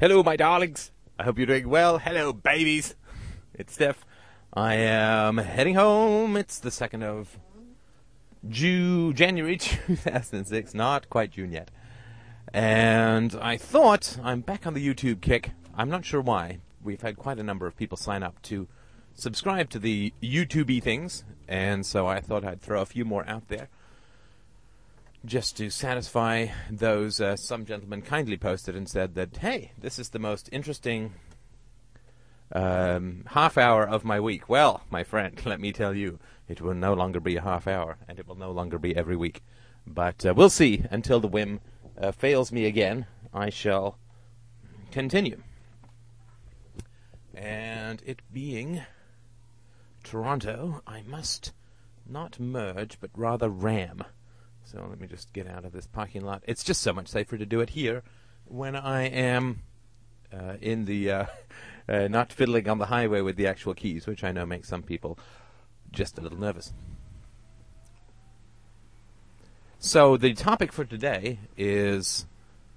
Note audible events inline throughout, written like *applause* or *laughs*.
Hello, my darlings. I hope you're doing well. Hello, babies. It's Steph. I am heading home. It's the 2nd of June, January *laughs* 2006. Not quite June yet. And I thought I'm back on the YouTube kick. I'm not sure why. We've had quite a number of people sign up to subscribe to the YouTubey things, and so I thought I'd throw a few more out there just to satisfy those. Uh, some gentleman kindly posted and said that, hey, this is the most interesting um, half hour of my week. Well, my friend, *laughs* let me tell you, it will no longer be a half hour, and it will no longer be every week. But uh, we'll see. Until the whim uh, fails me again, I shall continue. And it being Toronto, I must not merge, but rather ram. So let me just get out of this parking lot. It's just so much safer to do it here when I am uh, in the uh, *laughs* uh, not fiddling on the highway with the actual keys, which I know makes some people just a little nervous. So the topic for today is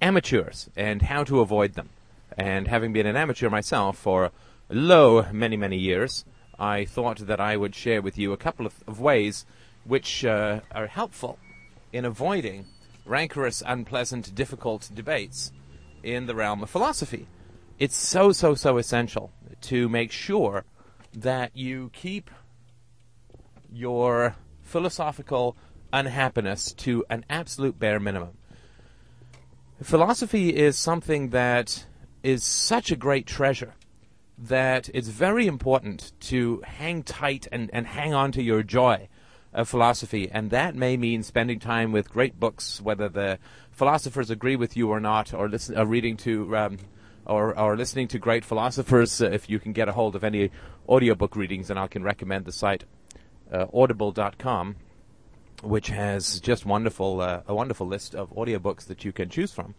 amateurs and how to avoid them. And having been an amateur myself for lo many many years, I thought that I would share with you a couple of, of ways which uh, are helpful in avoiding rancorous, unpleasant, difficult debates in the realm of philosophy. It's so, so, so essential to make sure that you keep your philosophical unhappiness to an absolute bare minimum. Philosophy is something that is such a great treasure that it's very important to hang tight and, and hang on to your joy of philosophy, and that may mean spending time with great books, whether the philosophers agree with you or not, or listen, uh, reading to um, or, or listening to great philosophers. Uh, if you can get a hold of any audiobook readings, and I can recommend the site uh, audible.com, which has just wonderful uh, a wonderful list of audiobooks that you can choose from.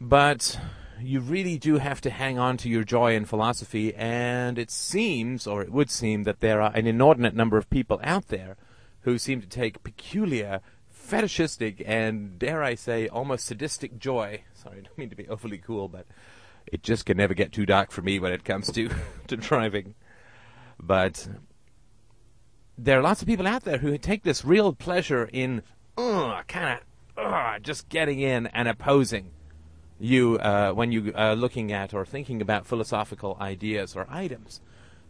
But you really do have to hang on to your joy in philosophy, and it seems, or it would seem, that there are an inordinate number of people out there who seem to take peculiar, fetishistic, and dare I say, almost sadistic joy. Sorry, I don't mean to be overly cool, but it just can never get too dark for me when it comes to, *laughs* to driving. But there are lots of people out there who take this real pleasure in kind of just getting in and opposing you uh, when you are looking at or thinking about philosophical ideas or items.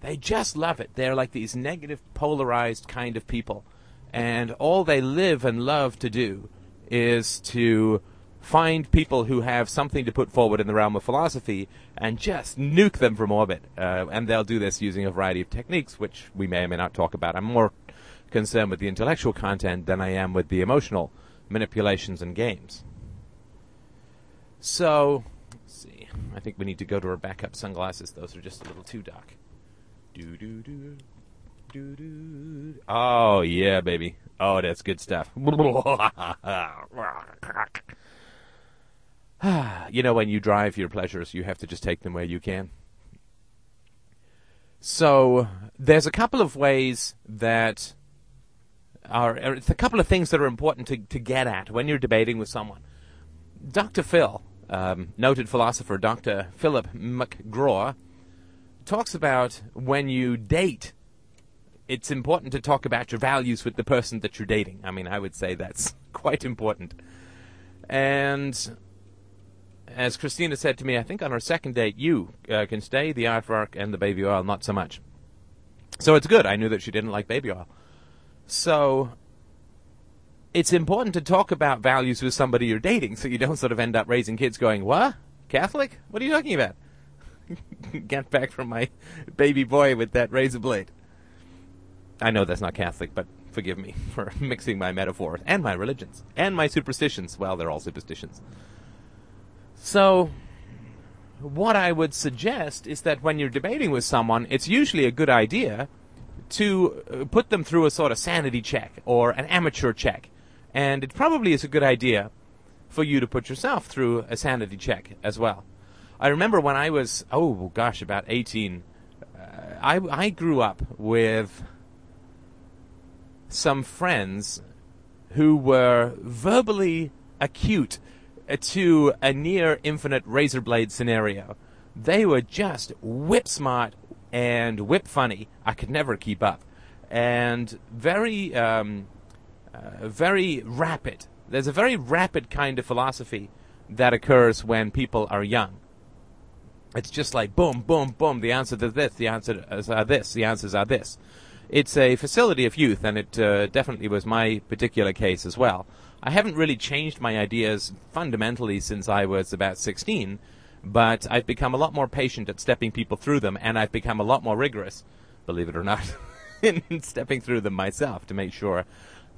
They just love it. They're like these negative, polarized kind of people. And all they live and love to do is to find people who have something to put forward in the realm of philosophy and just nuke them from orbit. Uh, and they'll do this using a variety of techniques, which we may or may not talk about. I'm more concerned with the intellectual content than I am with the emotional manipulations and games. So, let's see. I think we need to go to our backup sunglasses. Those are just a little too dark. Do do do. Do, do. Oh yeah, baby. Oh, that's good stuff. *sighs* you know, when you drive your pleasures, you have to just take them where you can. So there's a couple of ways that are er, it's a couple of things that are important to, to get at when you're debating with someone. Dr. Phil, um, noted philosopher Dr. Philip McGraw, talks about when you date, it's important to talk about your values with the person that you're dating. I mean, I would say that's *laughs* quite important. And as Christina said to me, I think on our second date, you uh, can stay, the artwork and the baby oil, not so much. So it's good. I knew that she didn't like baby oil. So it's important to talk about values with somebody you're dating so you don't sort of end up raising kids going, What? Catholic? What are you talking about? *laughs* Get back from my baby boy with that razor blade. I know that's not Catholic, but forgive me *laughs* for mixing my metaphors and my religions and my superstitions. Well, they're all superstitions. So, what I would suggest is that when you're debating with someone, it's usually a good idea to uh, put them through a sort of sanity check or an amateur check and it probably is a good idea for you to put yourself through a sanity check as well. I remember when I was, oh gosh, about 18, uh, I, I grew up with some friends who were verbally acute to a near infinite razor blade scenario. They were just whip smart and whip funny. I could never keep up, and very, um, uh, very rapid. There's a very rapid kind of philosophy that occurs when people are young. It's just like boom, boom, boom. The answer to this, the answer is uh, this, the answers are this. It's a facility of youth, and it uh, definitely was my particular case as well. I haven't really changed my ideas fundamentally since I was about 16, but I've become a lot more patient at stepping people through them, and I've become a lot more rigorous, believe it or not, *laughs* in stepping through them myself to make sure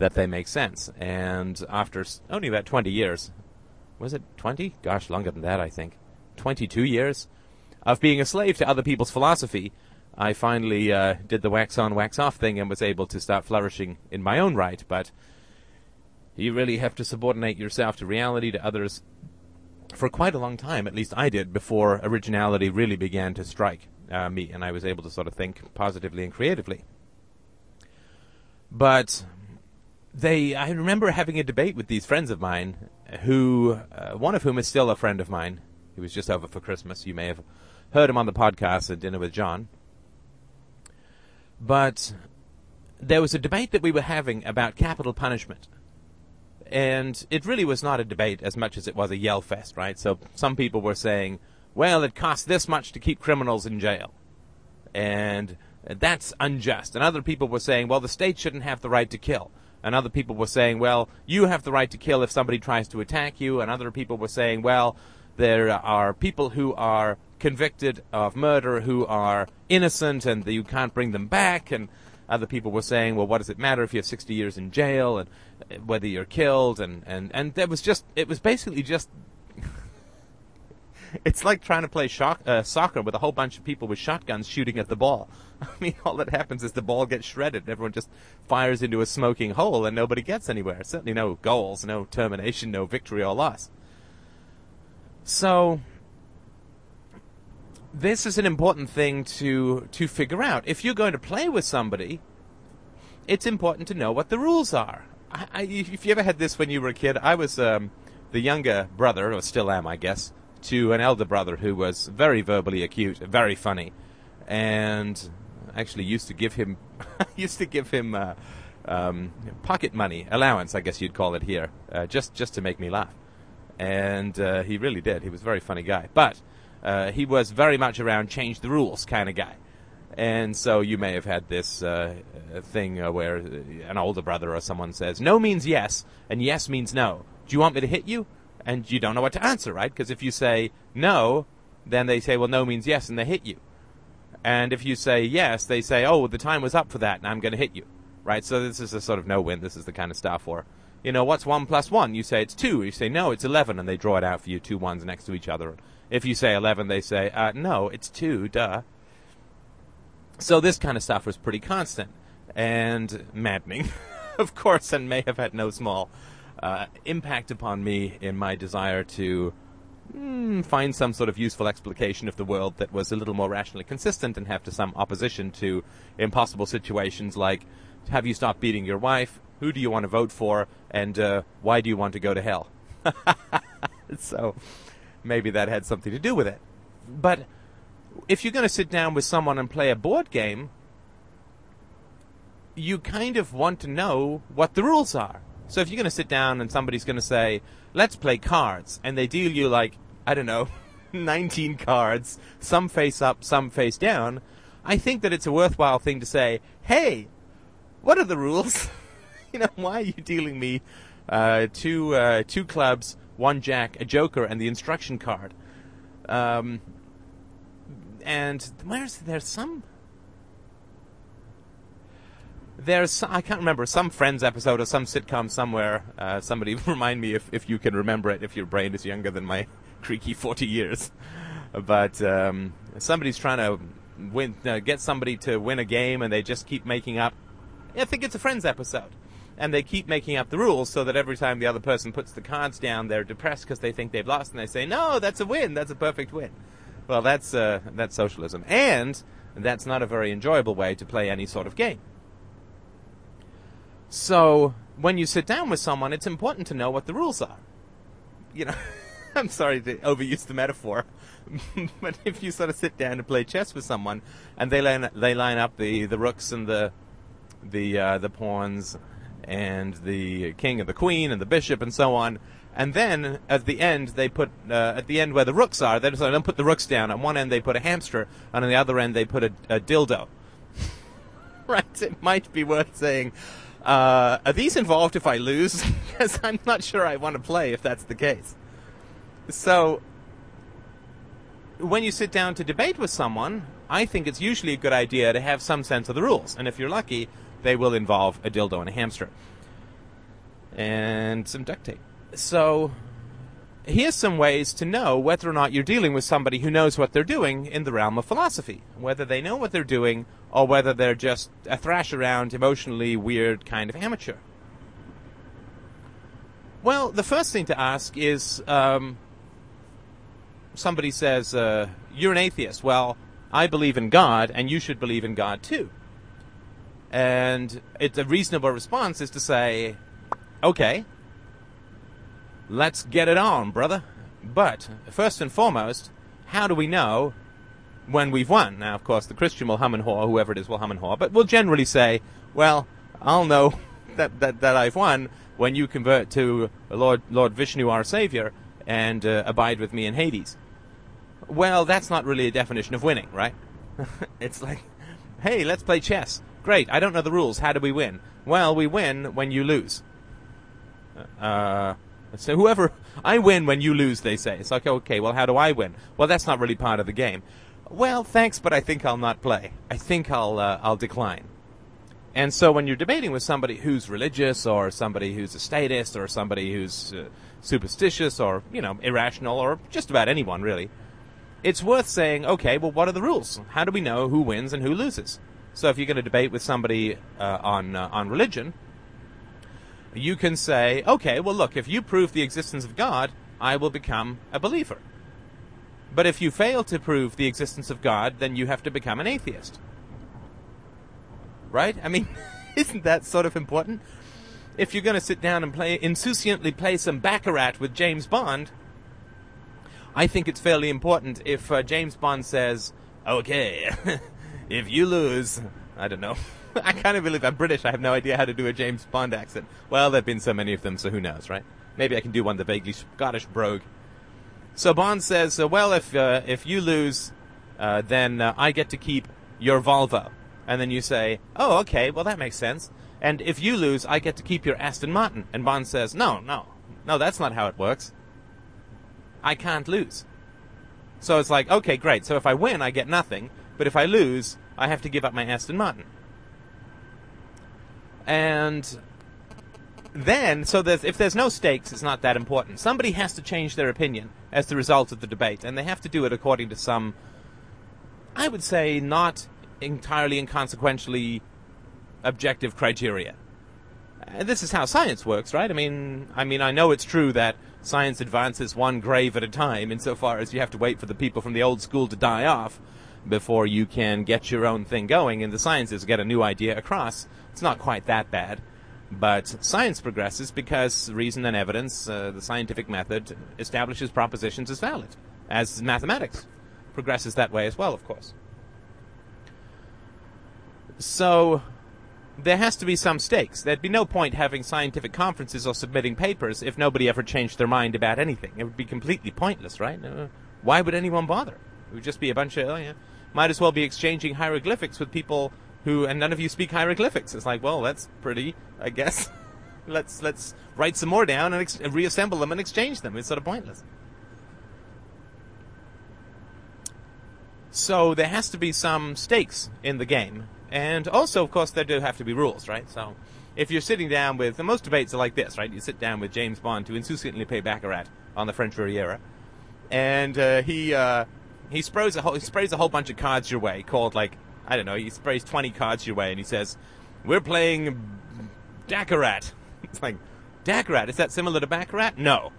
that they make sense. And after only about 20 years, was it 20? Gosh, longer than that, I think. 22 years of being a slave to other people's philosophy, I finally uh, did the wax on, wax off thing and was able to start flourishing in my own right. But you really have to subordinate yourself to reality, to others, for quite a long time. At least I did before originality really began to strike uh, me, and I was able to sort of think positively and creatively. But they, I remember having a debate with these friends of mine, who uh, one of whom is still a friend of mine. He was just over for Christmas. You may have heard him on the podcast at Dinner with John. But there was a debate that we were having about capital punishment. And it really was not a debate as much as it was a yell fest, right? So some people were saying, well, it costs this much to keep criminals in jail. And that's unjust. And other people were saying, well, the state shouldn't have the right to kill. And other people were saying, well, you have the right to kill if somebody tries to attack you. And other people were saying, well, there are people who are convicted of murder who are innocent and you can't bring them back. And other people were saying, well, what does it matter if you have 60 years in jail and whether you're killed? And, and, and there was just, it was basically just, *laughs* it's like trying to play shock, uh, soccer with a whole bunch of people with shotguns shooting at the ball. *laughs* I mean, all that happens is the ball gets shredded. And Everyone just fires into a smoking hole and nobody gets anywhere. Certainly no goals, no termination, no victory or loss. So, this is an important thing to to figure out. If you're going to play with somebody, it's important to know what the rules are. I, I, if you ever had this when you were a kid, I was um, the younger brother, or still am, I guess, to an elder brother who was very verbally acute, very funny, and actually used to give him *laughs* used to give him uh, um, pocket money allowance, I guess you'd call it here, uh, just just to make me laugh. And uh, he really did. He was a very funny guy, but uh, he was very much around change the rules kind of guy. And so you may have had this uh, thing uh, where an older brother or someone says, no means yes, and yes means no. Do you want me to hit you? And you don't know what to answer, right? Because if you say no, then they say, well, no means yes, and they hit you. And if you say yes, they say, oh, the time was up for that, and I'm going to hit you, right? So this is a sort of no-win. This is the kind of stuff where, you know, what's one plus one? You say it's two. You say no, it's eleven, and they draw it out for you, two ones next to each other. If you say 11, they say, uh, no, it's 2, duh. So this kind of stuff was pretty constant and maddening, *laughs* of course, and may have had no small uh, impact upon me in my desire to mm, find some sort of useful explication of the world that was a little more rationally consistent and have to some opposition to impossible situations like have you stopped beating your wife? Who do you want to vote for? And uh, why do you want to go to hell? *laughs* so maybe that had something to do with it. But if you're going to sit down with someone and play a board game, you kind of want to know what the rules are. So if you're going to sit down and somebody's going to say, let's play cards, and they deal you like, I don't know, *laughs* 19 cards, some face up, some face down, I think that it's a worthwhile thing to say, hey, what are the rules? *laughs* you know, why are you dealing me uh, two, uh, two clubs one jack, a joker, and the instruction card. Um, and where's there's some there's I can't remember some Friends episode or some sitcom somewhere. Uh, somebody *laughs* remind me if if you can remember it if your brain is younger than my *laughs* creaky forty years. But um, somebody's trying to win, uh, get somebody to win a game, and they just keep making up. I think it's a Friends episode and they keep making up the rules so that every time the other person puts the cards down, they're depressed because they think they've lost, and they say, "No, that's a win. That's a perfect win." Well, that's uh, that's socialism, and that's not a very enjoyable way to play any sort of game. So when you sit down with someone, it's important to know what the rules are. You know, *laughs* I'm sorry to overuse the metaphor, *laughs* but if you sort of sit down to play chess with someone, and they line they line up the, the rooks and the the uh, the pawns and the king and the queen and the bishop and so on, and then at the end they put uh, at the end where the rooks are, they don't put the rooks down. On one end they put a hamster, and on the other end they put a, a dildo. *laughs* right? It might be worth saying. Uh, are these involved if I lose? *laughs* Because I'm not sure I want to play if that's the case. So, when you sit down to debate with someone, I think it's usually a good idea to have some sense of the rules. And if you're lucky, they will involve a dildo and a hamster. And some duct tape. So, here's some ways to know whether or not you're dealing with somebody who knows what they're doing in the realm of philosophy. Whether they know what they're doing, or whether they're just a thrash around, emotionally weird kind of amateur. Well, the first thing to ask is um, somebody says, uh, You're an atheist. Well, I believe in God, and you should believe in God too. And it's a reasonable response is to say, Okay, let's get it on, brother. But first and foremost, how do we know when we've won? Now, of course, the Christian will hum and haw, whoever it is will hum and haw, but we'll generally say, well, I'll know *laughs* that, that, that I've won when you convert to Lord, Lord Vishnu, our Savior, and uh, abide with me in Hades. Well, that's not really a definition of winning, right? *laughs* it's like, hey, let's play chess. Great, I don't know the rules. How do we win? Well, we win when you lose. Uh, so whoever I win when you lose, they say. It's like, okay, well, how do I win? Well, that's not really part of the game. Well, thanks, but I think I'll not play. I think I'll uh, I'll decline. And so when you're debating with somebody who's religious or somebody who's a statist or somebody who's uh, superstitious or, you know, irrational or just about anyone really, it's worth saying, okay, well, what are the rules? How do we know who wins and who loses? So if you're going to debate with somebody uh, on uh, on religion, you can say, okay, well, look, if you prove the existence of God, I will become a believer. But if you fail to prove the existence of God, then you have to become an atheist right? I mean, *laughs* isn't that sort of important? If you're going to sit down and play insouciantly play some baccarat with James Bond, I think it's fairly important if uh, James Bond says, "Okay, *laughs* if you lose, I don't know." *laughs* I kind of believe I'm British. I have no idea how to do a James Bond accent. Well, there've been so many of them, so who knows, right? Maybe I can do one the vaguely Scottish brogue. So Bond says, uh, "Well, if uh, if you lose, uh, then uh, I get to keep your Volvo." And then you say, oh, okay, well, that makes sense. And if you lose, I get to keep your Aston Martin. And Bond says, no, no, no, that's not how it works. I can't lose. So it's like, okay, great. So if I win, I get nothing. But if I lose, I have to give up my Aston Martin. And then, so there's, if there's no stakes, it's not that important. Somebody has to change their opinion as the result of the debate, and they have to do it according to some, I would say, not entirely inconsequentially objective criteria. And this is how science works, right? I mean, I mean, I know it's true that science advances one grave at a time, insofar as you have to wait for the people from the old school to die off before you can get your own thing going, and the sciences get a new idea across. It's not quite that bad. But science progresses because reason and evidence, uh, the scientific method, establishes propositions as valid, as mathematics progresses that way as well, of course. So there has to be some stakes. There'd be no point having scientific conferences or submitting papers if nobody ever changed their mind about anything. It would be completely pointless, right? Uh, why would anyone bother? It would just be a bunch of, oh yeah, might as well be exchanging hieroglyphics with people who, and none of you speak hieroglyphics. It's like, well, that's pretty, I guess. *laughs* let's let's write some more down and ex- reassemble them and exchange them. It's sort of pointless. So there has to be some stakes in the game, and also, of course, there do have to be rules, right? So, if you're sitting down with, and most debates are like this, right? You sit down with James Bond to insouciantly play baccarat on the French Riviera, and uh, he uh, he sprays a whole he sprays a whole bunch of cards your way, called like I don't know, he sprays twenty cards your way, and he says, "We're playing Daccarat." *laughs* It's like Daccarat. Is that similar to baccarat? No.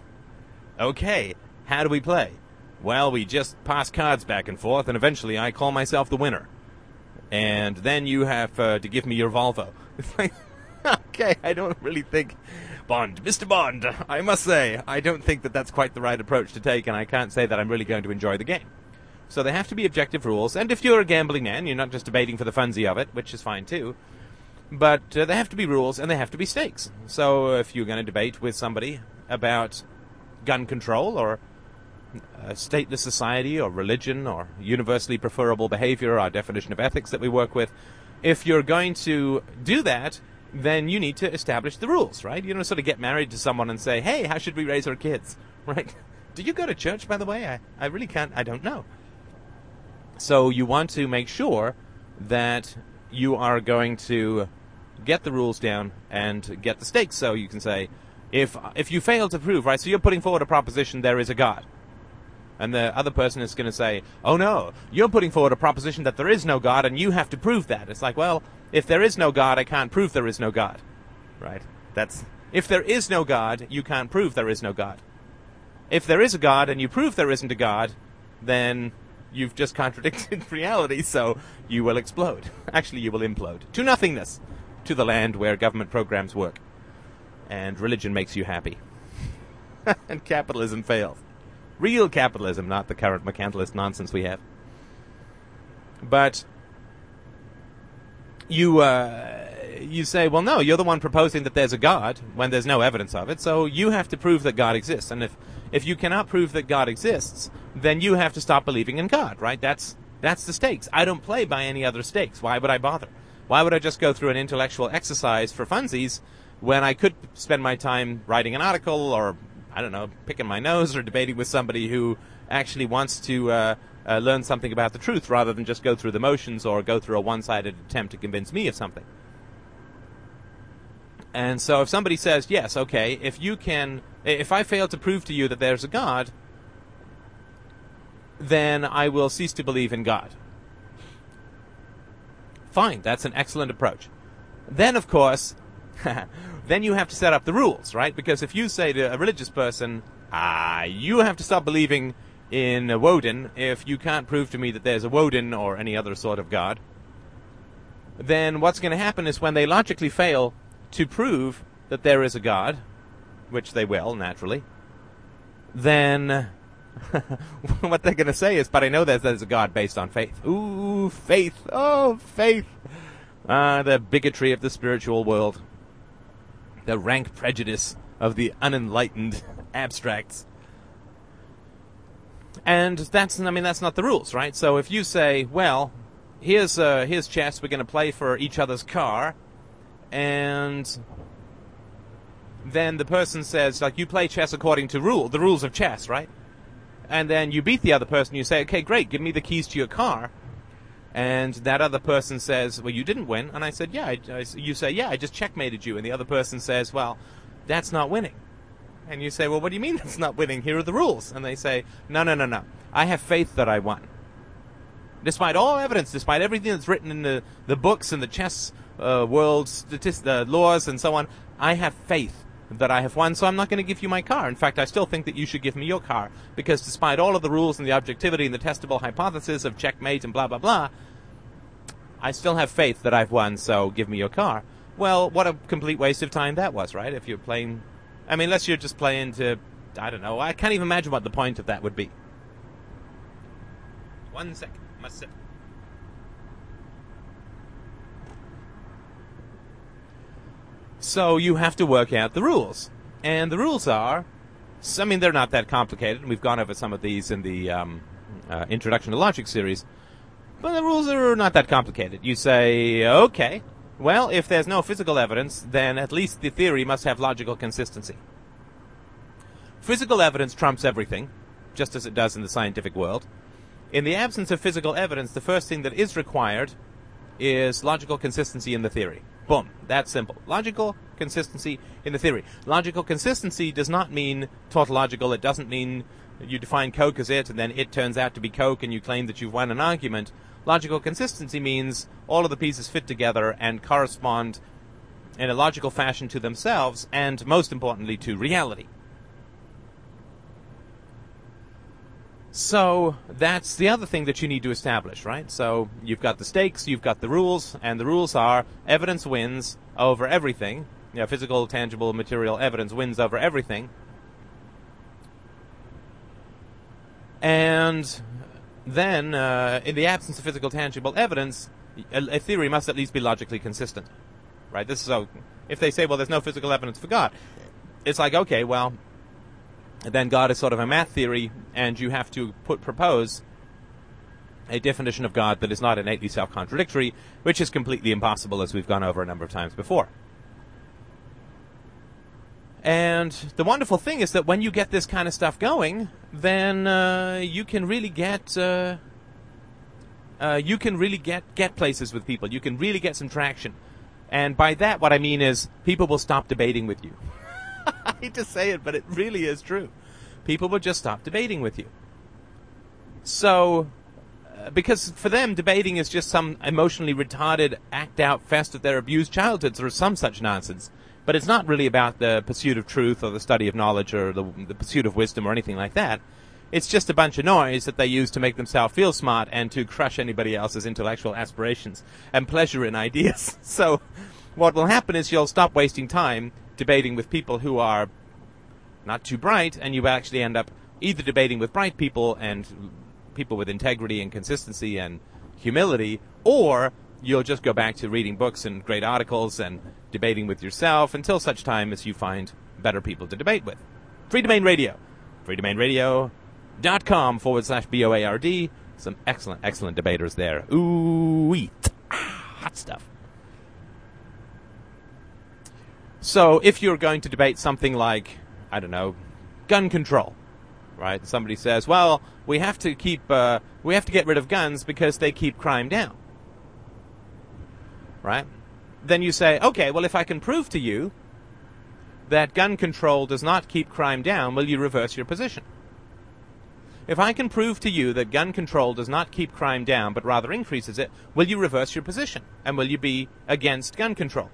*laughs* okay, how do we play? Well, we just pass cards back and forth, and eventually I call myself the winner and then you have uh, to give me your Volvo. *laughs* It's like, okay, I don't really think Bond, Mr. Bond, I must say, I don't think that that's quite the right approach to take, and I can't say that I'm really going to enjoy the game. So they have to be objective rules, and if you're a gambling man, you're not just debating for the funsy of it, which is fine too. But uh, they have to be rules, and they have to be stakes. So if you're going to debate with somebody about gun control, or a stateless society, or religion, or universally preferable behavior, our definition of ethics that we work with, if you're going to do that, then you need to establish the rules, right? You don't sort of get married to someone and say, hey, how should we raise our kids, *laughs* right? Do you go to church, by the way? I, I really can't, I don't know. So you want to make sure that you are going to get the rules down and get the stakes. So you can say, if if you fail to prove, right? So you're putting forward a proposition there is a God, and the other person is going to say, oh no, you're putting forward a proposition that there is no God, and you have to prove that. It's like, well, if there is no God, I can't prove there is no God, right? That's if there is no God, you can't prove there is no God. If there is a God and you prove there isn't a God, then you've just contradicted *laughs* reality, so you will explode. *laughs* Actually, you will implode to nothingness, to the land where government programs work, and religion makes you happy, *laughs* and capitalism fails. Real capitalism, not the current mercantilist nonsense we have. But you uh, you say, well, no, you're the one proposing that there's a God when there's no evidence of it, so you have to prove that God exists. And if if you cannot prove that God exists, then you have to stop believing in God, right? That's that's the stakes. I don't play by any other stakes. Why would I bother? Why would I just go through an intellectual exercise for funsies when I could spend my time writing an article or I don't know, picking my nose or debating with somebody who actually wants to uh, uh, learn something about the truth rather than just go through the motions or go through a one-sided attempt to convince me of something. And so if somebody says, yes, okay, if you can, if I fail to prove to you that there's a God, then I will cease to believe in God. Fine, that's an excellent approach. Then, of course, *laughs* then you have to set up the rules, right? Because if you say to a religious person, ah, you have to stop believing in Woden if you can't prove to me that there's a Woden or any other sort of god, then what's going to happen is when they logically fail to prove that there is a God, which they will, naturally, then *laughs* what they're going to say is, but I know that there's a God based on faith. Ooh, faith. Oh, faith. Ah, the bigotry of the spiritual world. The rank prejudice of the unenlightened *laughs* abstracts. And that's, I mean, that's not the rules, right? So if you say, well, here's, uh, here's chess, we're going to play for each other's car, and then the person says, like, you play chess according to rule, the rules of chess, right? And then you beat the other person, you say, okay, great, give me the keys to your car. And that other person says, well, you didn't win. And I said, yeah. I, I, you say, yeah, I just checkmated you. And the other person says, well, that's not winning. And you say, well, what do you mean *laughs* that's not winning? Here are the rules. And they say, no, no, no, no. I have faith that I won. Despite all evidence, despite everything that's written in the, the books and the chess uh, world statist- uh, laws and so on, I have faith that I have won, so I'm not going to give you my car. In fact, I still think that you should give me your car, because despite all of the rules and the objectivity and the testable hypothesis of checkmate and blah, blah, blah, I still have faith that I've won, so give me your car. Well, what a complete waste of time that was, right? If you're playing I mean, unless you're just playing to, I don't know. I can't even imagine what the point of that would be. One second, must sit. So you have to work out the rules, and the rules are. I mean, they're not that complicated. We've gone over some of these in the um, uh, Introduction to Logic series, but the rules are not that complicated. You say, okay, well, if there's no physical evidence, then at least the theory must have logical consistency. Physical evidence trumps everything, just as it does in the scientific world. In the absence of physical evidence, the first thing that is required is logical consistency in the theory. Boom. That's simple. Logical consistency in the theory. Logical consistency does not mean tautological. It doesn't mean you define Coke as it and then it turns out to be Coke and you claim that you've won an argument. Logical consistency means all of the pieces fit together and correspond in a logical fashion to themselves and, most importantly, to reality. So that's the other thing that you need to establish, right? So you've got the stakes, you've got the rules, and the rules are evidence wins over everything, You know, physical, tangible, material evidence wins over everything. And then, uh, in the absence of physical, tangible evidence, a, theory must at least be logically consistent, right? This is so. If they say, "Well, there's no physical evidence for God," it's like, okay, well, then God is sort of a math theory, and you have to put propose a definition of God that is not innately self-contradictory, which is completely impossible, as we've gone over a number of times before. And the wonderful thing is that when you get this kind of stuff going, then uh, you can really get uh, uh, you can really get get places with people. You can really get some traction. And by that, what I mean is people will stop debating with you. *laughs* I hate to say it, but it really is true. People will just stop debating with you. So, uh, because for them, debating is just some emotionally retarded act out fest of their abused childhoods or some such nonsense. But it's not really about the pursuit of truth or the study of knowledge or the, the pursuit of wisdom or anything like that. It's just a bunch of noise that they use to make themselves feel smart and to crush anybody else's intellectual aspirations and pleasure in ideas. *laughs* so, what will happen is you'll stop wasting time debating with people who are not too bright, and you actually end up either debating with bright people and people with integrity and consistency and humility, or you'll just go back to reading books and great articles and debating with yourself until such time as you find better people to debate with. Freedomain Radio. Freedomainradio.com forward slash B-O-A-R-D. Some excellent, excellent debaters there. Ooh, eat. Ah, hot stuff. So if you're going to debate something like, I don't know, gun control, right? Somebody says, well, we have to keep, uh, we have to get rid of guns because they keep crime down right? Then you say, okay, well, if I can prove to you that gun control does not keep crime down, will you reverse your position? If I can prove to you that gun control does not keep crime down but rather increases it, will you reverse your position? And will you be against gun control?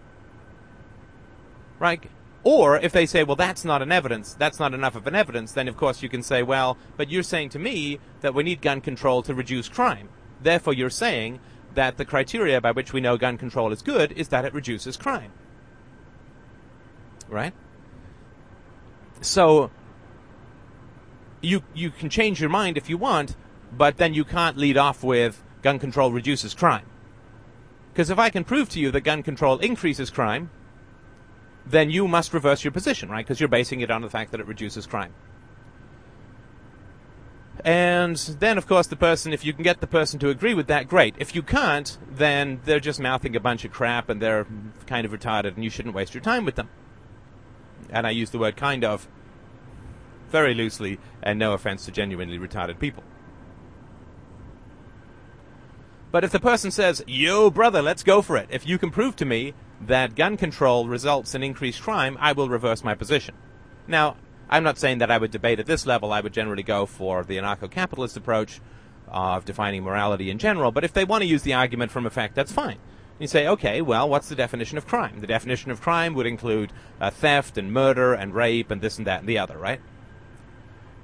Right? Or if they say, well, that's not an evidence, that's not enough of an evidence, then of course you can say, well, but you're saying to me that we need gun control to reduce crime. Therefore, you're saying that the criteria by which we know gun control is good is that it reduces crime. Right? So you you can change your mind if you want, but then you can't lead off with gun control reduces crime. Because if I can prove to you that gun control increases crime, then you must reverse your position, right? Because you're basing it on the fact that it reduces crime. And then, of course, the person, if you can get the person to agree with that, great. If you can't, then they're just mouthing a bunch of crap and they're kind of retarded and you shouldn't waste your time with them. And I use the word kind of very loosely and no offense to genuinely retarded people. But if the person says, yo, brother, let's go for it. If you can prove to me that gun control results in increased crime, I will reverse my position. Now, I'm not saying that I would debate at this level. I would generally go for the anarcho-capitalist approach of defining morality in general. But if they want to use the argument from effect, that's fine. You say, okay, well, what's the definition of crime? The definition of crime would include uh, theft and murder and rape and this and that and the other, right?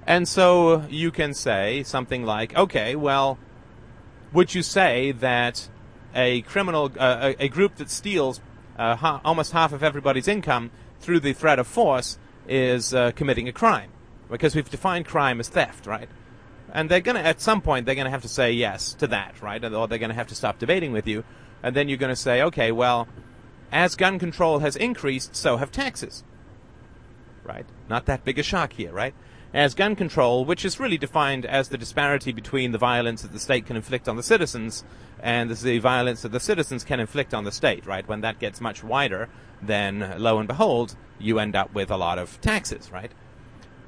And so you can say something like, okay, well, would you say that a criminal, uh, a, a, group that steals uh, ha- almost half of everybody's income through the threat of force is uh, committing a crime because we've defined crime as theft, right? And they're gonna at some point they're gonna have to say yes to that, right? Or they're gonna have to stop debating with you, and then you're gonna say, okay, well, as gun control has increased, so have taxes, right? Not that big a shock here, right? As gun control, which is really defined as the disparity between the violence that the state can inflict on the citizens and the violence that the citizens can inflict on the state, right? When that gets much wider, then lo and behold, you end up with a lot of taxes, right?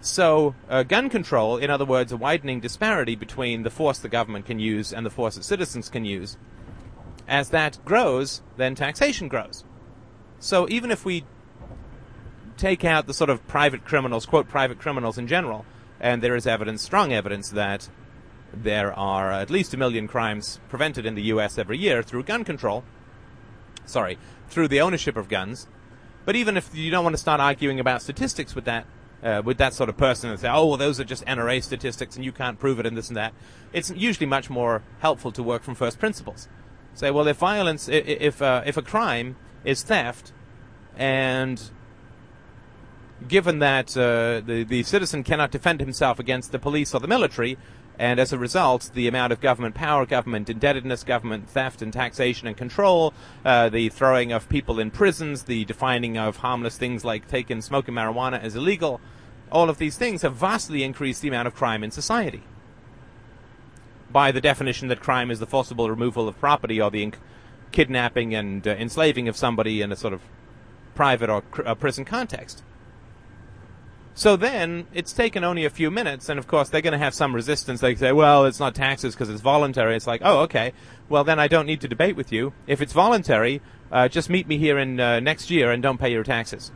So, uh, gun control, in other words, a widening disparity between the force the government can use and the force that citizens can use, as that grows, then taxation grows. So, even if we take out the sort of private criminals, quote, private criminals in general, and there is evidence, strong evidence, that there are at least a million crimes prevented in the U.S. every year through gun control, sorry, through the ownership of guns, but even if you don't want to start arguing about statistics with that, uh, with that sort of person and say, oh, well, those are just NRA statistics and you can't prove it and this and that, it's usually much more helpful to work from first principles. Say, well, if violence, if uh, if a crime is theft, And given that uh, the, the citizen cannot defend himself against the police or the military, and as a result, the amount of government power, government indebtedness, government theft and taxation and control, uh, the throwing of people in prisons, the defining of harmless things like taking smoking marijuana as illegal, all of these things have vastly increased the amount of crime in society. By the definition that crime is the forcible removal of property or the inc- kidnapping and uh, enslaving of somebody in a sort of private or cr- uh, prison context. So then it's taken only a few minutes, and of course they're going to have some resistance. They say, "Well, it's not taxes because it's voluntary." It's like, "Oh, okay. Well, then I don't need to debate with you. If it's voluntary, uh, just meet me here in uh, next year and don't pay your taxes."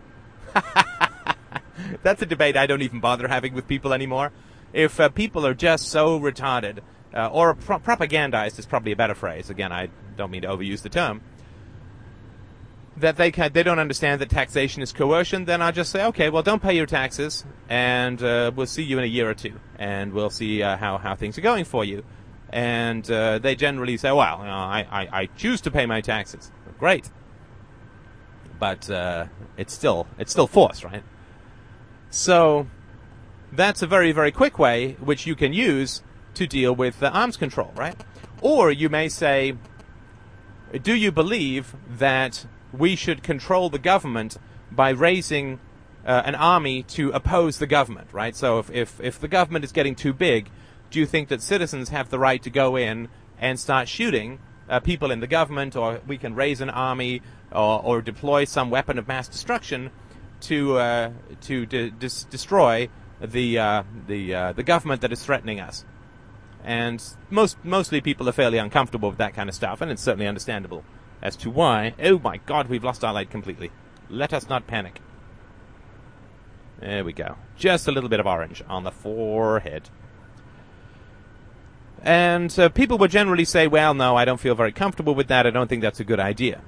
*laughs* That's a debate I don't even bother having with people anymore. If uh, people are just so retarded, uh, or pro- propagandized is probably a better phrase. Again, I don't mean to overuse the term that they can, they don't understand that taxation is coercion, then I'll just say, okay, well, don't pay your taxes, and uh, we'll see you in a year or two, and we'll see uh, how how things are going for you. And uh, they generally say, well, you know, I, I, I choose to pay my taxes. Great, but uh, it's still it's still force, right? So that's a very very quick way which you can use to deal with the arms control, right? Or you may say, do you believe that we should control the government by raising uh, an army to oppose the government, right? So if, if, if the government is getting too big, do you think that citizens have the right to go in and start shooting uh, people in the government, or we can raise an army or, or deploy some weapon of mass destruction to uh, to de- dis- destroy the uh, the uh, the government that is threatening us? And most mostly people are fairly uncomfortable with that kind of stuff, and it's certainly understandable as to why. Oh my god, we've lost our light completely. Let us not panic. There we go. Just a little bit of orange on the forehead. And uh, people would generally say, well, no, I don't feel very comfortable with that. I don't think that's a good idea.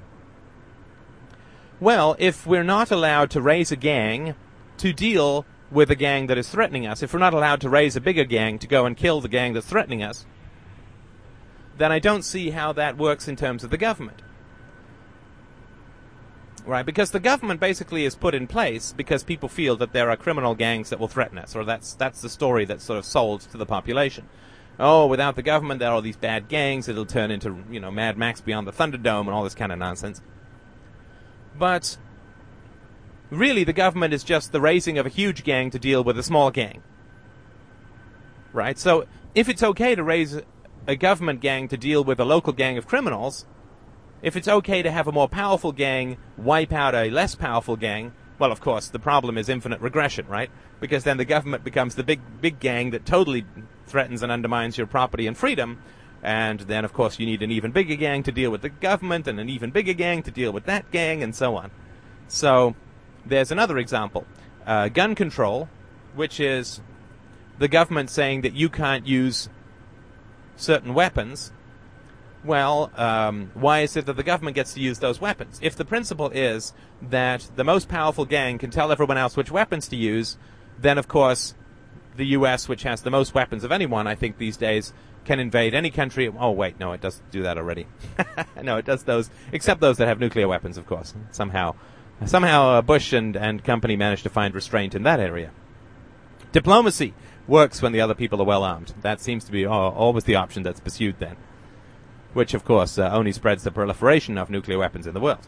Well, if we're not allowed to raise a gang to deal with a gang that is threatening us, if we're not allowed to raise a bigger gang to go and kill the gang that's threatening us, then I don't see how that works in terms of the government right? Because the government basically is put in place because people feel that there are criminal gangs that will threaten us, or that's that's the story that's sort of sold to the population. Oh, without the government, there are all these bad gangs. It'll turn into you know Mad Max Beyond the Thunderdome and all this kind of nonsense. But really, the government is just the raising of a huge gang to deal with a small gang, right? So if it's okay to raise a government gang to deal with a local gang of criminals, if it's okay to have a more powerful gang wipe out a less powerful gang, well, of course, the problem is infinite regression, right? Because then the government becomes the big, big gang that totally threatens and undermines your property and freedom. And then, of course, you need an even bigger gang to deal with the government, and an even bigger gang to deal with that gang, and so on. So, there's another example uh, gun control, which is the government saying that you can't use certain weapons well, um, why is it that the government gets to use those weapons? If the principle is that the most powerful gang can tell everyone else which weapons to use, then of course the U.S., which has the most weapons of anyone, I think these days, can invade any country. Oh wait, no, it doesn't do that already. *laughs* no, it does those, except those that have nuclear weapons, of course. Somehow, somehow uh, Bush and and company managed to find restraint in that area. Diplomacy works when the other people are well armed. That seems to be uh, always the option that's pursued then which of course uh, only spreads the proliferation of nuclear weapons in the world.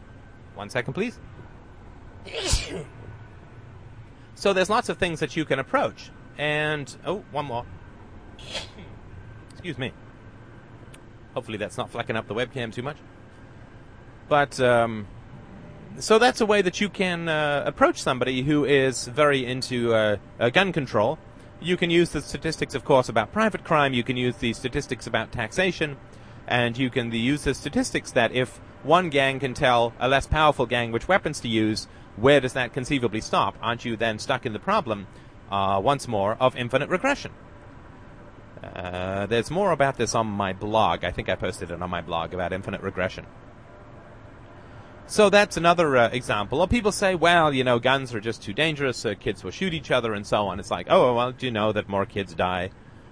One second, please. so there's lots of things that you can approach, and oh, one more. Excuse me. Hopefully that's not flecking up the webcam too much. But um, so that's a way that you can uh, approach somebody who is very into uh, uh, gun control. You can use the statistics, of course, about private crime. You can use the statistics about taxation and you can use the statistics that if one gang can tell a less powerful gang which weapons to use, where does that conceivably stop? Aren't you then stuck in the problem, uh, once more, of infinite regression? Uh, there's more about this on my blog. I think I posted it on my blog about infinite regression. So that's another uh, example. Or people say, well, you know, guns are just too dangerous, uh, kids will shoot each other and so on. It's like, oh, well, do you know that more kids die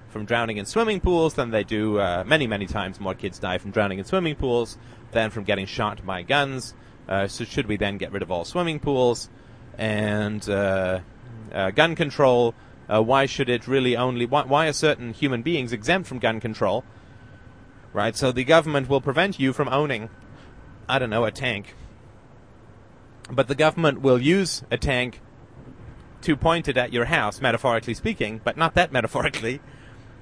from drowning in swimming pools than they do uh, many, many times more kids die from drowning in swimming pools than from getting shot by guns. Uh, so should we then get rid of all swimming pools and uh, uh, gun control? Uh, why should it really only? Why, why are certain human beings exempt from gun control? Right. So the government will prevent you from owning, I don't know, a tank. But the government will use a tank to point it at your house, metaphorically speaking, but not that metaphorically.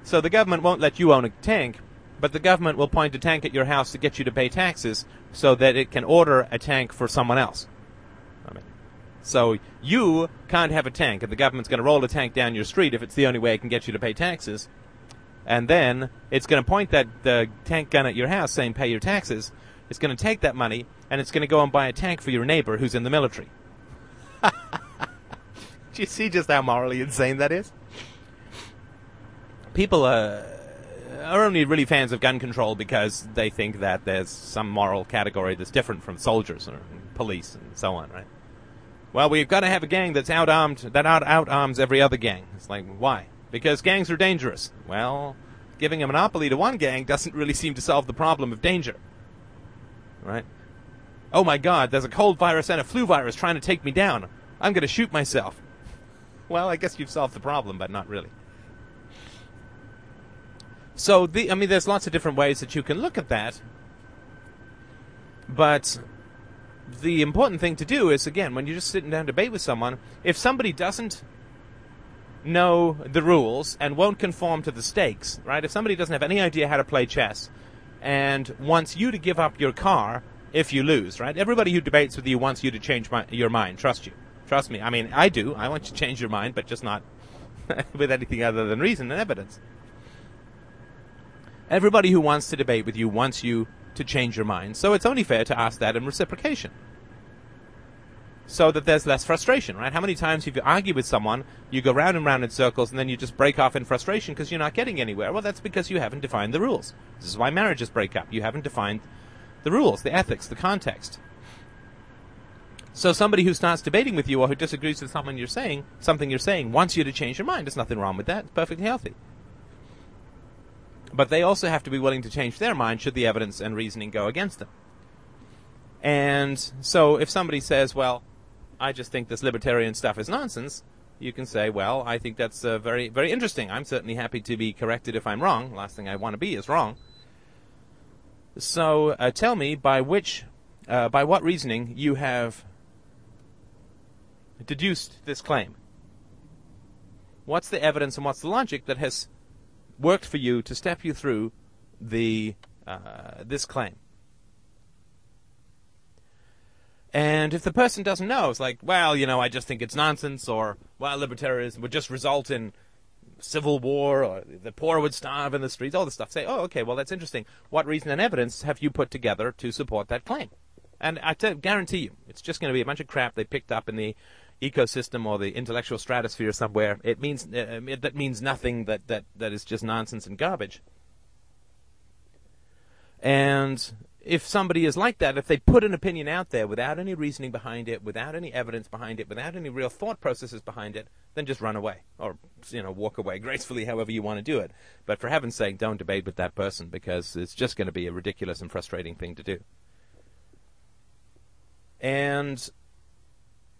So the government won't let you own a tank, but the government will point a tank at your house to get you to pay taxes so that it can order a tank for someone else. I mean, so you can't have a tank, and the government's going to roll a tank down your street if it's the only way it can get you to pay taxes. And then it's going to point that the tank gun at your house saying pay your taxes. It's going to take that money and it's going to go and buy a tank for your neighbor who's in the military. *laughs* Do you see just how morally insane that is? People uh, are only really fans of gun control because they think that there's some moral category that's different from soldiers or police and so on, right? Well, we've got to have a gang that's out armed, that out out arms every other gang. It's like, why? Because gangs are dangerous. Well, giving a monopoly to one gang doesn't really seem to solve the problem of danger, right? Oh my God, there's a cold virus and a flu virus trying to take me down. I'm going to shoot myself. *laughs* Well, I guess you've solved the problem, but not really. So, the, I mean, there's lots of different ways that you can look at that. But the important thing to do is, again, when you're just sitting down to debate with someone, if somebody doesn't know the rules and won't conform to the stakes, right? If somebody doesn't have any idea how to play chess and wants you to give up your car if you lose, right? Everybody who debates with you wants you to change my, your mind. Trust you. Trust me. I mean, I do. I want you to change your mind, but just not *laughs* with anything other than reason and evidence. Everybody who wants to debate with you wants you to change your mind. So it's only fair to ask that in reciprocation. So that there's less frustration, right? How many times have you argued with someone, you go round and round in circles and then you just break off in frustration because you're not getting anywhere? Well, that's because you haven't defined the rules. This is why marriages break up. You haven't defined the rules, the ethics, the context. So somebody who starts debating with you or who disagrees with something you're saying, something you're saying, wants you to change your mind. There's nothing wrong with that. It's perfectly healthy. But they also have to be willing to change their mind should the evidence and reasoning go against them. And so if somebody says, well, I just think this libertarian stuff is nonsense, you can say, well, I think that's uh, very, very interesting. I'm certainly happy to be corrected if I'm wrong. Last thing I want to be is wrong. So uh, tell me by which, uh, by what reasoning you have deduced this claim? What's the evidence and what's the logic that has worked for you to step you through the uh, this claim? And if the person doesn't know, it's like, well, you know, I just think it's nonsense, or well, libertarianism would just result in civil war, or the poor would starve in the streets, all this stuff. Say, oh, okay, well, that's interesting. What reason and evidence have you put together to support that claim? And I t- guarantee you, it's just going to be a bunch of crap they picked up in the ecosystem or the intellectual stratosphere somewhere, it means uh, it, that means nothing. That that that is just nonsense and garbage. And if somebody is like that, if they put an opinion out there without any reasoning behind it, without any evidence behind it, without any real thought processes behind it, then just run away or you know walk away *laughs* gracefully, however you want to do it. But for heaven's sake, don't debate with that person because it's just going to be a ridiculous and frustrating thing to do. And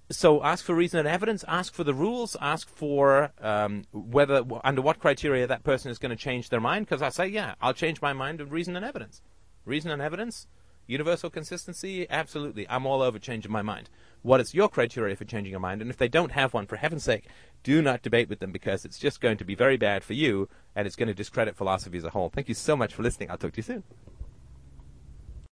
so ask for reason and evidence, ask for the rules, ask for um, whether under what criteria that person is going to change their mind. Because I say, yeah, I'll change my mind with reason and evidence. Reason and evidence, universal consistency, absolutely. I'm all over changing my mind. What is your criteria for changing your mind? And if they don't have one, for heaven's sake, do not debate with them because it's just going to be very bad for you and it's going to discredit philosophy as a whole. Thank you so much for listening. I'll talk to you soon.